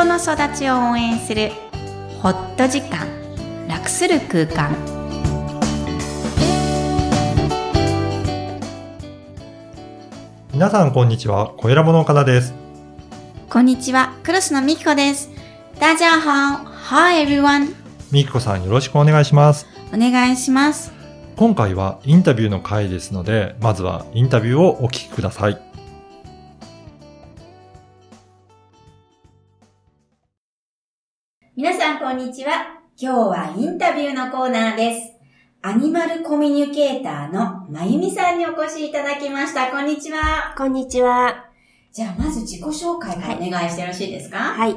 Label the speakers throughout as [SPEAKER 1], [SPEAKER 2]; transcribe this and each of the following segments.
[SPEAKER 1] 人の育ちを応援するホット時間楽する空間
[SPEAKER 2] 皆さんこんにちは、小ラボの岡田です。
[SPEAKER 1] こんにちはクロスのみきこです大家好 Hi everyone
[SPEAKER 2] みきこさんよろしくお願いします。
[SPEAKER 1] お願いします
[SPEAKER 2] 今回はインタビューの回ですので、まずはインタビューをお聞きください。
[SPEAKER 1] にちは今日はインタビューのコーナーですアニマルコミュニケーターのまゆみさんにお越しいただきましたこんにちは
[SPEAKER 3] こんにちは。
[SPEAKER 1] じゃあまず自己紹介からお願いしてよろしいですか？
[SPEAKER 3] はい。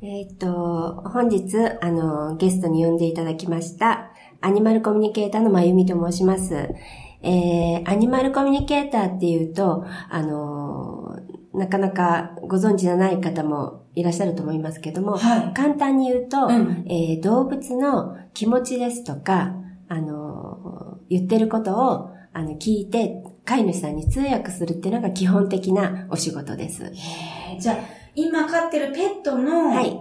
[SPEAKER 3] えーっと、本日、あの、ゲストに呼んでいただきました、アニマルコミュニケーターのまゆみと申します。えー、アニマルコミュニケーターっていうと、あの、なかなかご存知じゃない方もいらっしゃると思いますけども、
[SPEAKER 1] はい
[SPEAKER 3] 簡単に言うと、
[SPEAKER 1] うん
[SPEAKER 3] えー動物の気持ちですとか、あの、言ってることを、あの、聞いて、飼い主さんに通訳するっていうのが基本的なお仕事です。
[SPEAKER 1] えーじゃあ、今飼ってるペットの
[SPEAKER 3] はい。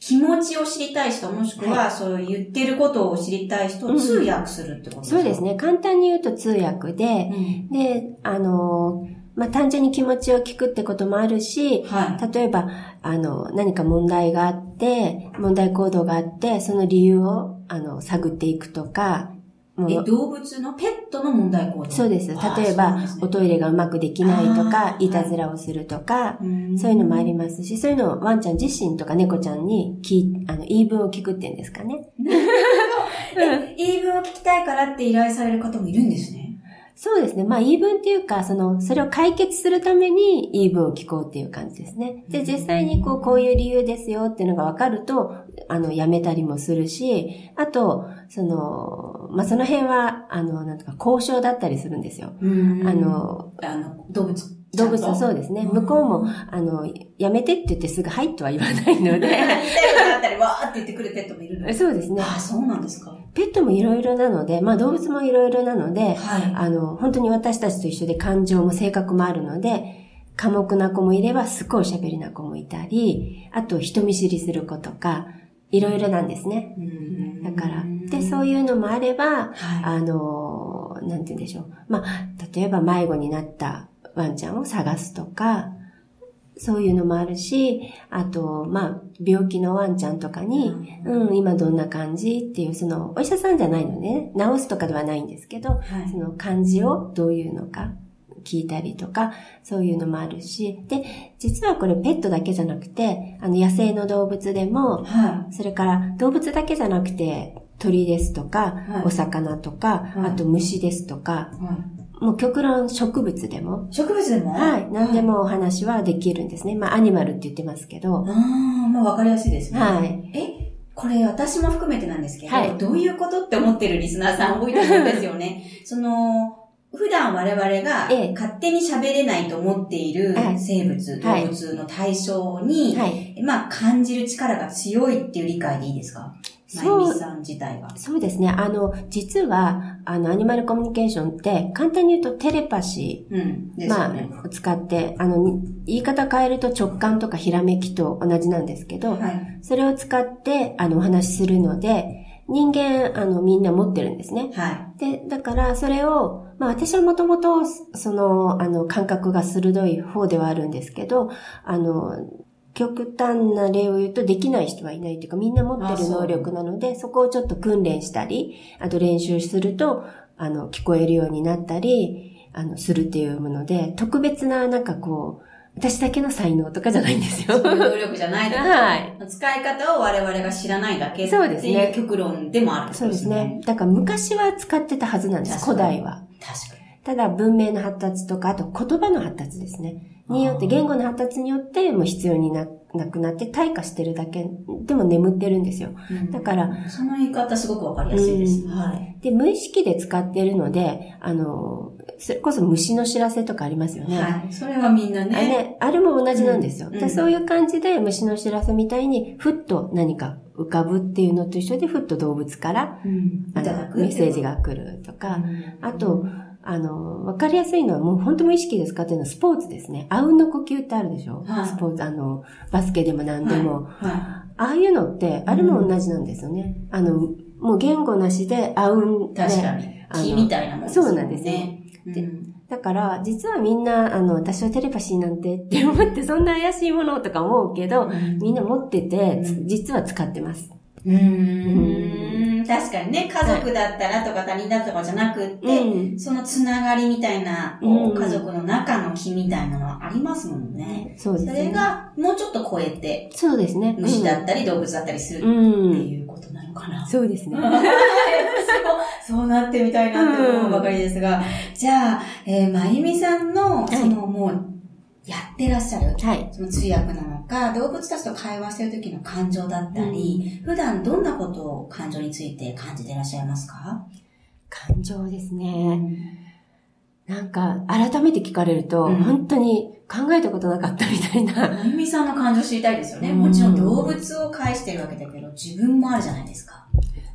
[SPEAKER 1] 気持ちを知りたい人、もしくは、
[SPEAKER 3] は
[SPEAKER 1] そう言ってることを知りたい人を
[SPEAKER 3] うん
[SPEAKER 1] 通訳するってことですか、
[SPEAKER 3] そうですね。簡単に言うと通訳で、
[SPEAKER 1] うん。
[SPEAKER 3] で、あの、まあ、単純に気持ちを聞くってこともあるし、
[SPEAKER 1] はい。
[SPEAKER 3] 例えば、あの、何か問題があって、問題行動があって、その理由を、あの、探っていくとか、も
[SPEAKER 1] え、
[SPEAKER 3] う
[SPEAKER 1] 動物のペットの問題行動？
[SPEAKER 3] そうです。例えば、
[SPEAKER 1] ね
[SPEAKER 3] おトイレがうまくできないと
[SPEAKER 1] あ
[SPEAKER 3] か、
[SPEAKER 1] ー
[SPEAKER 3] いたずらをするとか、
[SPEAKER 1] うん
[SPEAKER 3] そういうのもありますし、そういうのをワンちゃん自身とか猫ちゃんに聞い、あの、言い分を聞くっていうんですかね。
[SPEAKER 1] え、言い分を聞きたいからって依頼される方もいるんですね。
[SPEAKER 3] そうですね。まあ、言い分っていうか、その、それを解決するために言い分を聞こうっていう感じですね。で、実際にこう、こういう理由ですよっていうのが分かると、あの、やめたりもするし、あと、その、まあ、その辺は、あの、なんとか交渉だったりするんですよ。
[SPEAKER 1] うん
[SPEAKER 3] あ、の、
[SPEAKER 1] あの、動物。
[SPEAKER 3] 動物はそうですね。向こうも、あの、やめてって言ってすぐはいとは言わないの
[SPEAKER 1] 言いたい
[SPEAKER 3] で、
[SPEAKER 1] ことったり、わーって言ってくるペットもいるの
[SPEAKER 3] そうですね。
[SPEAKER 1] ああ、そうなんですか。
[SPEAKER 3] ペットもいろいろなので、まあ動物もいろいろなので、
[SPEAKER 1] はい。
[SPEAKER 3] あの、本当に私たちと一緒で感情も性格もあるので、寡黙な子もいれば、すっごいおしゃべりな子もいたり、あと人見知りする子とか、いろいろなんですね。
[SPEAKER 1] うん
[SPEAKER 3] だから、で、そういうのもあれば、
[SPEAKER 1] はい。
[SPEAKER 3] あの、なんて言うんでしょう。まあ、例えば迷子になったワンちゃんを探すとか、そういうのもあるし、あと、まあ、病気のワンちゃんとかに、うん、今どんな感じっていう、その、お医者さんじゃないのでね、治すとかではないんですけど、
[SPEAKER 1] はい。
[SPEAKER 3] その感じをどういうのか聞いたりとか、そういうのもあるし、で、実はこれペットだけじゃなくて、あの野生の動物でも、
[SPEAKER 1] は
[SPEAKER 3] それから動物だけじゃなくて、鳥ですとか、
[SPEAKER 1] はい。
[SPEAKER 3] お魚とか、
[SPEAKER 1] はい。
[SPEAKER 3] あと虫ですとか、
[SPEAKER 1] い。はい。
[SPEAKER 3] もう極論植物でも、
[SPEAKER 1] 植物でも？
[SPEAKER 3] はい、何で。もお話はできるんですね。まあアニマルって言ってますけど、
[SPEAKER 1] ああ、まあわかりやすいですね。
[SPEAKER 3] はい。
[SPEAKER 1] え、これ私も含めてなんですけど、
[SPEAKER 3] はい
[SPEAKER 1] どういうことって思ってるリスナーさん多いと思うんですよね。その、普段我々が
[SPEAKER 3] ええ
[SPEAKER 1] 勝手に喋れないと思っている
[SPEAKER 3] はい
[SPEAKER 1] 生物、
[SPEAKER 3] はい
[SPEAKER 1] 動物の対象に、
[SPEAKER 3] はい。
[SPEAKER 1] まあ感じる力が強いっていう理解でいいですか？ま
[SPEAKER 3] そう
[SPEAKER 1] ゆみさん自体が。
[SPEAKER 3] そうですね。あの、実は、あの、アニマルコミュニケーションって、簡単に言うとテレパシ
[SPEAKER 1] うん。
[SPEAKER 3] ー、
[SPEAKER 1] です
[SPEAKER 3] ま。あ、を使って、あの、に言い方変えると直感とかひらめきと同じなんですけど、
[SPEAKER 1] はい。
[SPEAKER 3] それを使って、あの、お話しするので、人間、あの、みんな持ってるんですね。
[SPEAKER 1] は
[SPEAKER 3] で、だから、それを、まあ私はもともと、その、あの、感覚が鋭い方ではあるんですけど、あの、極端な例を言うとできない人はいないというか、みんな持ってる能力なので、そこをちょっと訓練したり、あと練習すると、あの、聞こえるようになったり、あの、するっていうもので、特別な、なんかこう、私だけの才能とかじゃないんです
[SPEAKER 1] い。
[SPEAKER 3] よ。
[SPEAKER 1] そういう能力じゃないと
[SPEAKER 3] はい。
[SPEAKER 1] 使い方を我々が知らないだけって
[SPEAKER 3] そうですね
[SPEAKER 1] いう極論でもあるってこと
[SPEAKER 3] そうですね。。だから昔は使ってたはずなんです、古代は。
[SPEAKER 1] 確か
[SPEAKER 3] ただ文明の発達とか、あと言葉の発達ですね。によって、言語の発達によってもう必要にななくなって退化してるだけでも眠ってるんですよ。
[SPEAKER 1] に。
[SPEAKER 3] だから、
[SPEAKER 1] その言い方すごくわかりやすいです。
[SPEAKER 3] うん
[SPEAKER 1] はい。
[SPEAKER 3] で、無意識で使ってるので、あの、それこそ虫の知らせとかありますよね。
[SPEAKER 1] はい。それはみんな
[SPEAKER 3] あれ
[SPEAKER 1] ね。
[SPEAKER 3] ね、あれも同じなんですよ。
[SPEAKER 1] うん
[SPEAKER 3] でそういう感じで虫の知らせみたいに、ふっと何か浮かぶっていうのと一緒で、ふっと動物から
[SPEAKER 1] うん。
[SPEAKER 3] あ。メッセージが来るとか、あと、あの、わかりやすいのはもう本当無意識で使ってるのはスポーツですね。あうんの呼吸ってあるでしょ、
[SPEAKER 1] はい
[SPEAKER 3] スポーツ、あの、バスケでも何でも。
[SPEAKER 1] は
[SPEAKER 3] ああいうのって、あれも同じなんですよね。あの、もう言語なしであうん、
[SPEAKER 1] い。確か
[SPEAKER 3] ね
[SPEAKER 1] に。木みたいなもんです
[SPEAKER 3] そうなんですよ
[SPEAKER 1] ね。
[SPEAKER 3] で
[SPEAKER 1] うん
[SPEAKER 3] だから、実はみんな、あの、私はテレパシーなんてって思って、そんな怪しいものとか思うけど、みんな持ってて、実は使ってます。
[SPEAKER 1] うーん。確かにね、家族だったらとか他人だとかじゃなくって、
[SPEAKER 3] うん
[SPEAKER 1] そのつながりみたいな、こう
[SPEAKER 3] うん
[SPEAKER 1] 家族の中の木みたいなのはありますもんね。そ
[SPEAKER 3] そうですね。
[SPEAKER 1] れが、もうちょっと超えて、
[SPEAKER 3] そうですね。
[SPEAKER 1] 虫だったり動物だったりする
[SPEAKER 3] う
[SPEAKER 1] って
[SPEAKER 3] ん。
[SPEAKER 1] いうことなのかな。
[SPEAKER 3] そうですね。
[SPEAKER 1] そうなってみたいなって思うばかりですが、じゃあ、えーまゆみさんの、
[SPEAKER 3] い
[SPEAKER 1] そのもう、やってらっしゃる、
[SPEAKER 3] はい。
[SPEAKER 1] その通訳なのか、動物たちと会話してる時の感情だったり、普段どんなことを感情について感じてらっしゃいますか？
[SPEAKER 3] 感情ですね。なんか、改めて聞かれると、
[SPEAKER 1] うん
[SPEAKER 3] 本当に考えたことなかったみたいな。
[SPEAKER 1] まゆみさんの感情知りたいですよね。
[SPEAKER 3] うん
[SPEAKER 1] もちろん動物を介してるわけだけど、自分もあるじゃないですか。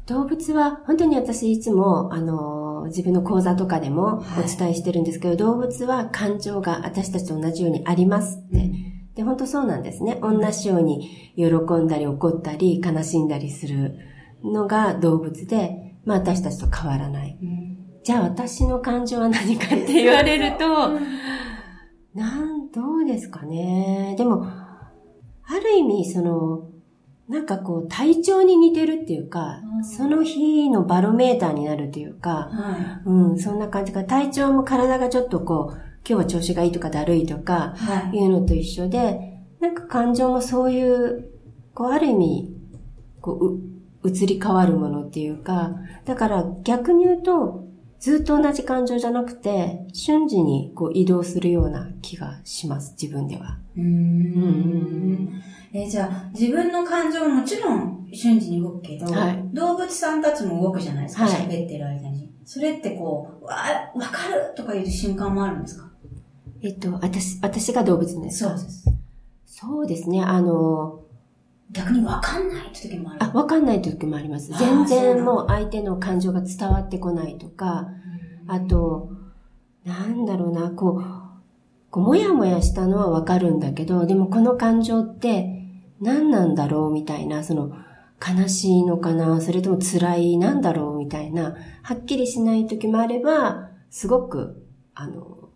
[SPEAKER 3] 動物は、本当に私いつも、あの、自分の講座とかでも
[SPEAKER 1] はい
[SPEAKER 3] お伝えしてるんですけど、動物は感情が私たちと同じようにありますって。で、本当そうなんですね。同じように喜んだり怒ったり悲しんだりするのが動物で、まあ私たちと変わらない。
[SPEAKER 1] うん
[SPEAKER 3] じゃあ私の感情は何かって言われると、なん、どうですかね。でも、ある意味、その、なんかこう、体調に似てるっていうか、
[SPEAKER 1] うん
[SPEAKER 3] その日のバロメーターになるというか、
[SPEAKER 1] は
[SPEAKER 3] うん、そんな感じか。体調も体がちょっとこう、今日は調子がいいとかだるいとか
[SPEAKER 1] い。、はい。
[SPEAKER 3] いうのと一緒で、なんか感情もそういう、こう、ある意味、こう、う移り変わるものっていうか、だから逆に言うと、ずっと同じ感情じゃなくて、瞬時にこう移動するような気がします、自分では。
[SPEAKER 1] うーん。えーじゃあ、自分の感情ももちろん瞬時に動くけど、
[SPEAKER 3] はい
[SPEAKER 1] 動物さんたちも動くじゃないですか、
[SPEAKER 3] はい
[SPEAKER 1] 喋、ってる間に。それってこう、わわかるとか言う瞬間もあるんですか？
[SPEAKER 3] えっと、私、私が動物ですか？
[SPEAKER 1] です。
[SPEAKER 3] そうですね、あの、
[SPEAKER 1] 逆にわかんない時もある。
[SPEAKER 3] あ、わかんない時もあります。全然
[SPEAKER 1] だ
[SPEAKER 3] もう相手の感情が伝わってこないとか、あと、なんだろうな、こう、こうもやもやしたのはわかるんだけど、でもこの感情って何なんだろうみたいな、その、悲しいのかなそれとも辛いなんだろうみたいな、はっきりしない時もあれば、すごく、あの、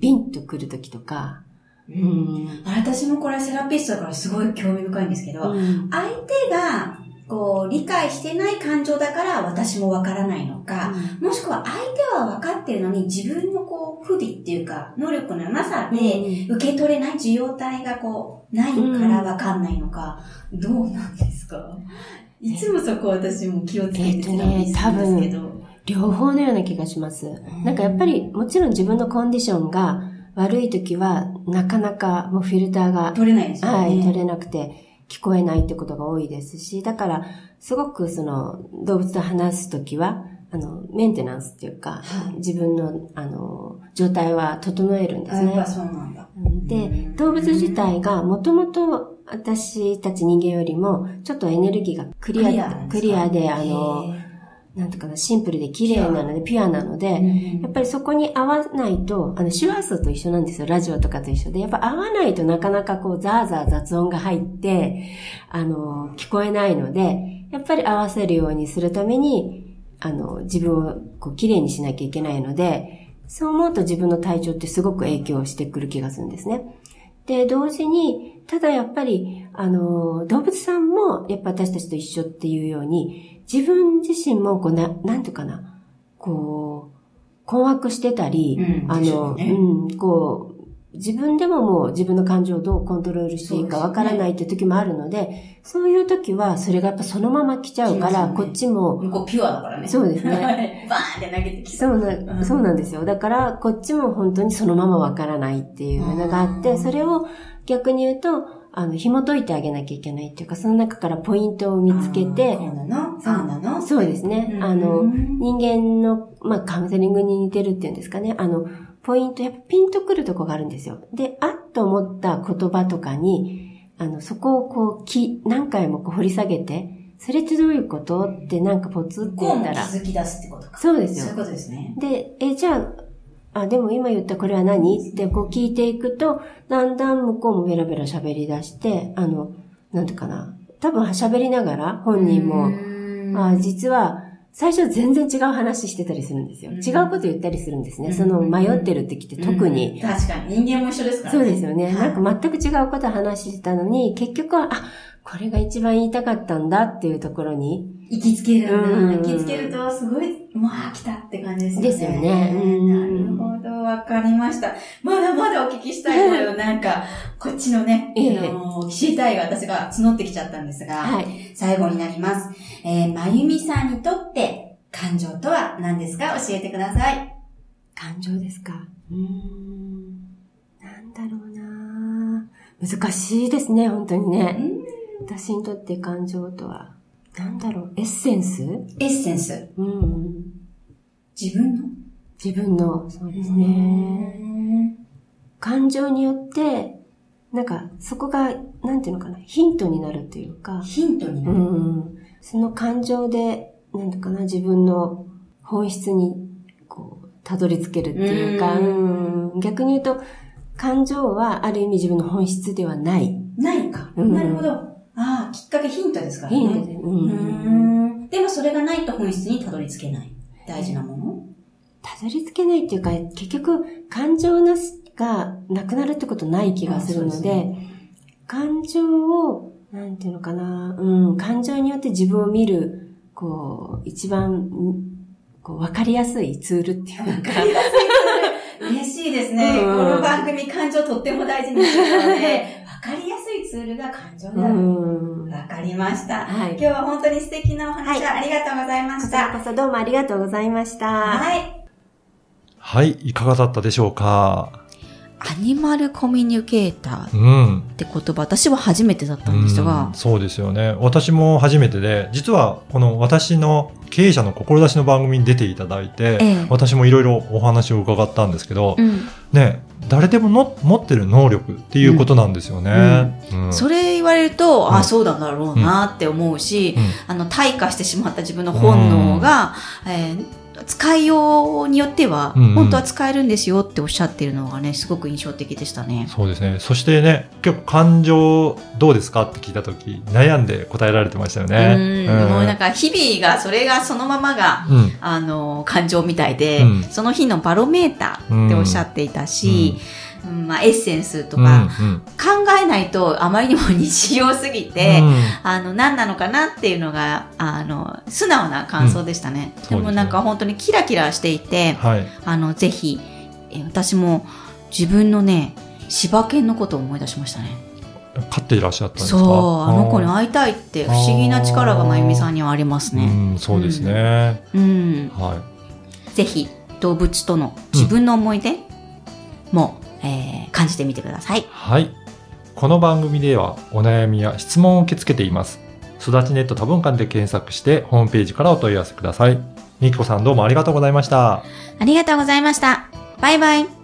[SPEAKER 3] ビンとくる時とか、
[SPEAKER 1] う。
[SPEAKER 3] うん。
[SPEAKER 1] 私もこれセラピストだからすごい興味深いんですけど、
[SPEAKER 3] うん。
[SPEAKER 1] 相手が、こう、理解してない感情だから私もわからないのか、もしくは相手は分かってるのに自分のこう、不備っていうか、能力のなさで、受け取れない受容体がこう、ないから分かんないのか、どうなんですか？いつもそこ私も気をつけてセラピストなんですけど。
[SPEAKER 3] 両方のような気がします。なんかやっぱり、もちろん自分のコンディションが悪い時は、なかなかもうフィルターが、
[SPEAKER 1] 取れないですよね。
[SPEAKER 3] はい、取れなくて、聞こえないってことが多いですし、だから、すごくその、動物と話すときは、あの、メンテナンスっていうか、
[SPEAKER 1] はい
[SPEAKER 3] 自分の、あの、状態は整えるんですね
[SPEAKER 1] あやっぱ。そうなんだ。
[SPEAKER 3] で、動物自体がもともと私たち人間よりも、ちょっとエネルギーがクリア、クリアで、あの、なんとかな、シンプルで綺麗なので、ピュアなので、やっぱりそこに合わないと、あの、周波数と一緒なんですよ。ラジオとかと一緒で。やっぱ合わないとなかなかこう、ザーザー雑音が入って、あの、聞こえないので、やっぱり合わせるようにするために、あの、自分をこう、綺麗にしなきゃいけないので、そう思うと自分の体調ってすごく影響してくる気がするんですね。で、同時に、ただやっぱり、あの、動物さんも、やっぱ私たちと一緒っていうように、自分自身も、こう、な、なんていうかな、こう、困惑してたり、
[SPEAKER 1] うん
[SPEAKER 3] あの、
[SPEAKER 1] ね
[SPEAKER 3] うん、こう、自分でももう自分の感情をどうコントロールしていいかわからないっていう時もあるので、そういう時は、それがやっぱそのまま来ちゃうから、こっちも、
[SPEAKER 1] 向こうピュアだからね。
[SPEAKER 3] そうですね。
[SPEAKER 1] バーンって投げてきた。
[SPEAKER 3] そう
[SPEAKER 1] う
[SPEAKER 3] な、
[SPEAKER 1] ん
[SPEAKER 3] そうなんですよ。だから、こっちも本当にそのままわからないっていうのがあって、
[SPEAKER 1] うん
[SPEAKER 3] それを逆に言うと、あの、紐解いてあげなきゃいけないっていうか、その中からポイントを見つけて
[SPEAKER 1] あー、こうなの？そうなの？
[SPEAKER 3] そうですね。
[SPEAKER 1] うん
[SPEAKER 3] あの、人間の、まあ、カウンセリングに似てるっていうんですかね。あの、ポイント、やっぱピンとくるとこがあるんですよ。で、あっと思った言葉とかに、あの、そこをこう、き、何回もこう掘り下げて、それってどういうこと？ってなんかポツって
[SPEAKER 1] こうも気
[SPEAKER 3] 言ったら、
[SPEAKER 1] づき出すってことか。
[SPEAKER 3] そうですよ
[SPEAKER 1] そういうことですね。
[SPEAKER 3] で、え、じゃあ、あ、でも今言ったこれは何？ってこう聞いていくと、だんだん向こうもベラベラ喋り出して、あの、なんてかな。多分喋りながら本人も、あ実は、最初全然違う話してたりするんですよ。
[SPEAKER 1] うん
[SPEAKER 3] 違うこと言ったりするんですね。
[SPEAKER 1] うん
[SPEAKER 3] その迷ってるってきて特に。
[SPEAKER 1] うん確かに。人間も一緒ですから
[SPEAKER 3] そうですよね。
[SPEAKER 1] はい
[SPEAKER 3] なんか全く違うこと話してたのに、結局は、あ、これが一番言いたかったんだっていうところに、
[SPEAKER 1] 行きつけるんだ。
[SPEAKER 3] うん
[SPEAKER 1] 行きつけると、すごい、まあ、来たって感じですよね。
[SPEAKER 3] ですよねうん
[SPEAKER 1] なるほど、わかりました。まだまだお聞きしたいことよ。なんか、こっちのね、
[SPEAKER 3] ええ
[SPEAKER 1] あの知りたいが私が募ってきちゃったんですが、
[SPEAKER 3] はい。
[SPEAKER 1] 最後になります。えー、まゆみさんにとって、感情とは何ですか？教えてください。
[SPEAKER 3] 感情ですか？うーん。なんだろうな難しいですね、本当にね。私にとって感情とは、なんだろう、エッセンス？
[SPEAKER 1] エッセンス。
[SPEAKER 3] うん。
[SPEAKER 1] 自分の？
[SPEAKER 3] 自分の、そうですね。感情によって、なんか、そこが、なんていうのかな、ヒントになるというか、
[SPEAKER 1] ヒントにな
[SPEAKER 3] う
[SPEAKER 1] る。
[SPEAKER 3] ん。その感情で、なんていうかな、自分の本質に、こう、たどり着けるっていうか、
[SPEAKER 1] う
[SPEAKER 3] うん。逆に言うと、感情はある意味自分の本質ではない。
[SPEAKER 1] ないか。
[SPEAKER 3] うん
[SPEAKER 1] なるほど。ああ、きっかけヒントですからね。
[SPEAKER 3] ヒントで。う。
[SPEAKER 1] ん。でもそれがないと本質にたどり着けない。大事なもの
[SPEAKER 3] たどり着けないっていうか、結局、感情なしがなくなるってことない気がするので、感情を、なんていうのかな、うん、感情によって自分を見る、こう、一番、んこう、わかりやすいツールっていうか、
[SPEAKER 1] わかりやすいツール。嬉しいですね。
[SPEAKER 3] うん
[SPEAKER 1] この番組感情とっても大事にしてるので、わかりやすいツールが感情で
[SPEAKER 3] う
[SPEAKER 1] ある。
[SPEAKER 3] ん。
[SPEAKER 1] わかりました。
[SPEAKER 3] はい
[SPEAKER 1] 今日は本当に素敵なお話をありがとうございま
[SPEAKER 3] こちら
[SPEAKER 1] した。
[SPEAKER 3] こそどうもありがとうございました。
[SPEAKER 1] はい。
[SPEAKER 2] はい、いかがだったでしょうか？
[SPEAKER 4] アニマルコミュニケーターっ
[SPEAKER 2] うん。
[SPEAKER 4] て言葉、私は初めてだったんです
[SPEAKER 2] う
[SPEAKER 4] が
[SPEAKER 2] ん、そうですよね。私も初めてで、実はこの私の経営者の志の番組に出ていただいて、
[SPEAKER 4] ええ。
[SPEAKER 2] 私もいろいろお話を伺ったんですけど、
[SPEAKER 4] うん。
[SPEAKER 2] ね、誰でもの持ってる能力っていうことなんですよね。うん。
[SPEAKER 4] それ言われると、
[SPEAKER 2] うん。
[SPEAKER 4] あ、そうだろうなって思うし、
[SPEAKER 2] うん。
[SPEAKER 4] あの、退化してしまった自分の本能が、えー使いようによっては、
[SPEAKER 2] うんうん
[SPEAKER 4] 本当は使えるんですよっておっしゃってるのがね、すごく印象的でしたね。
[SPEAKER 2] そうですね。そしてね、結構感情どうですかって聞いたとき、悩んで答えられてましたよね。
[SPEAKER 4] うん、もうなんか日々が、それがそのままが、
[SPEAKER 2] うん。
[SPEAKER 4] あの、感情みたいで、
[SPEAKER 2] うん
[SPEAKER 4] その日のバロメーターっておっしゃっていたし、うんまあ、エッセンスと
[SPEAKER 2] うん
[SPEAKER 4] か、
[SPEAKER 2] うん
[SPEAKER 4] 考えないとあまりにも日常すぎて、あの、何なのかなっていうのが、あの、素直な感想でしたね。
[SPEAKER 2] うん
[SPEAKER 4] でもなんか本当にキラキラしていて、
[SPEAKER 2] はい。
[SPEAKER 4] あの、ぜひ、え私も自分のね、柴犬のことを思い出しましたね。
[SPEAKER 2] 飼っていらっしゃったんですか？
[SPEAKER 4] そう、あの子に
[SPEAKER 2] は
[SPEAKER 4] 会いたいって不思議な力がまゆみさんにはありますね。
[SPEAKER 2] うん、そうですね。
[SPEAKER 4] うん。
[SPEAKER 2] は
[SPEAKER 4] ぜひ、動物との自分の思い出も、えー感じてみてください
[SPEAKER 2] い。。はい。この番組ではお悩みや質問を受け付けています。育ちネット多文館で検索してホームページからお問い合わせください。みきこさんどうもありがとうございました。
[SPEAKER 4] ありがとうございました。バイバイ。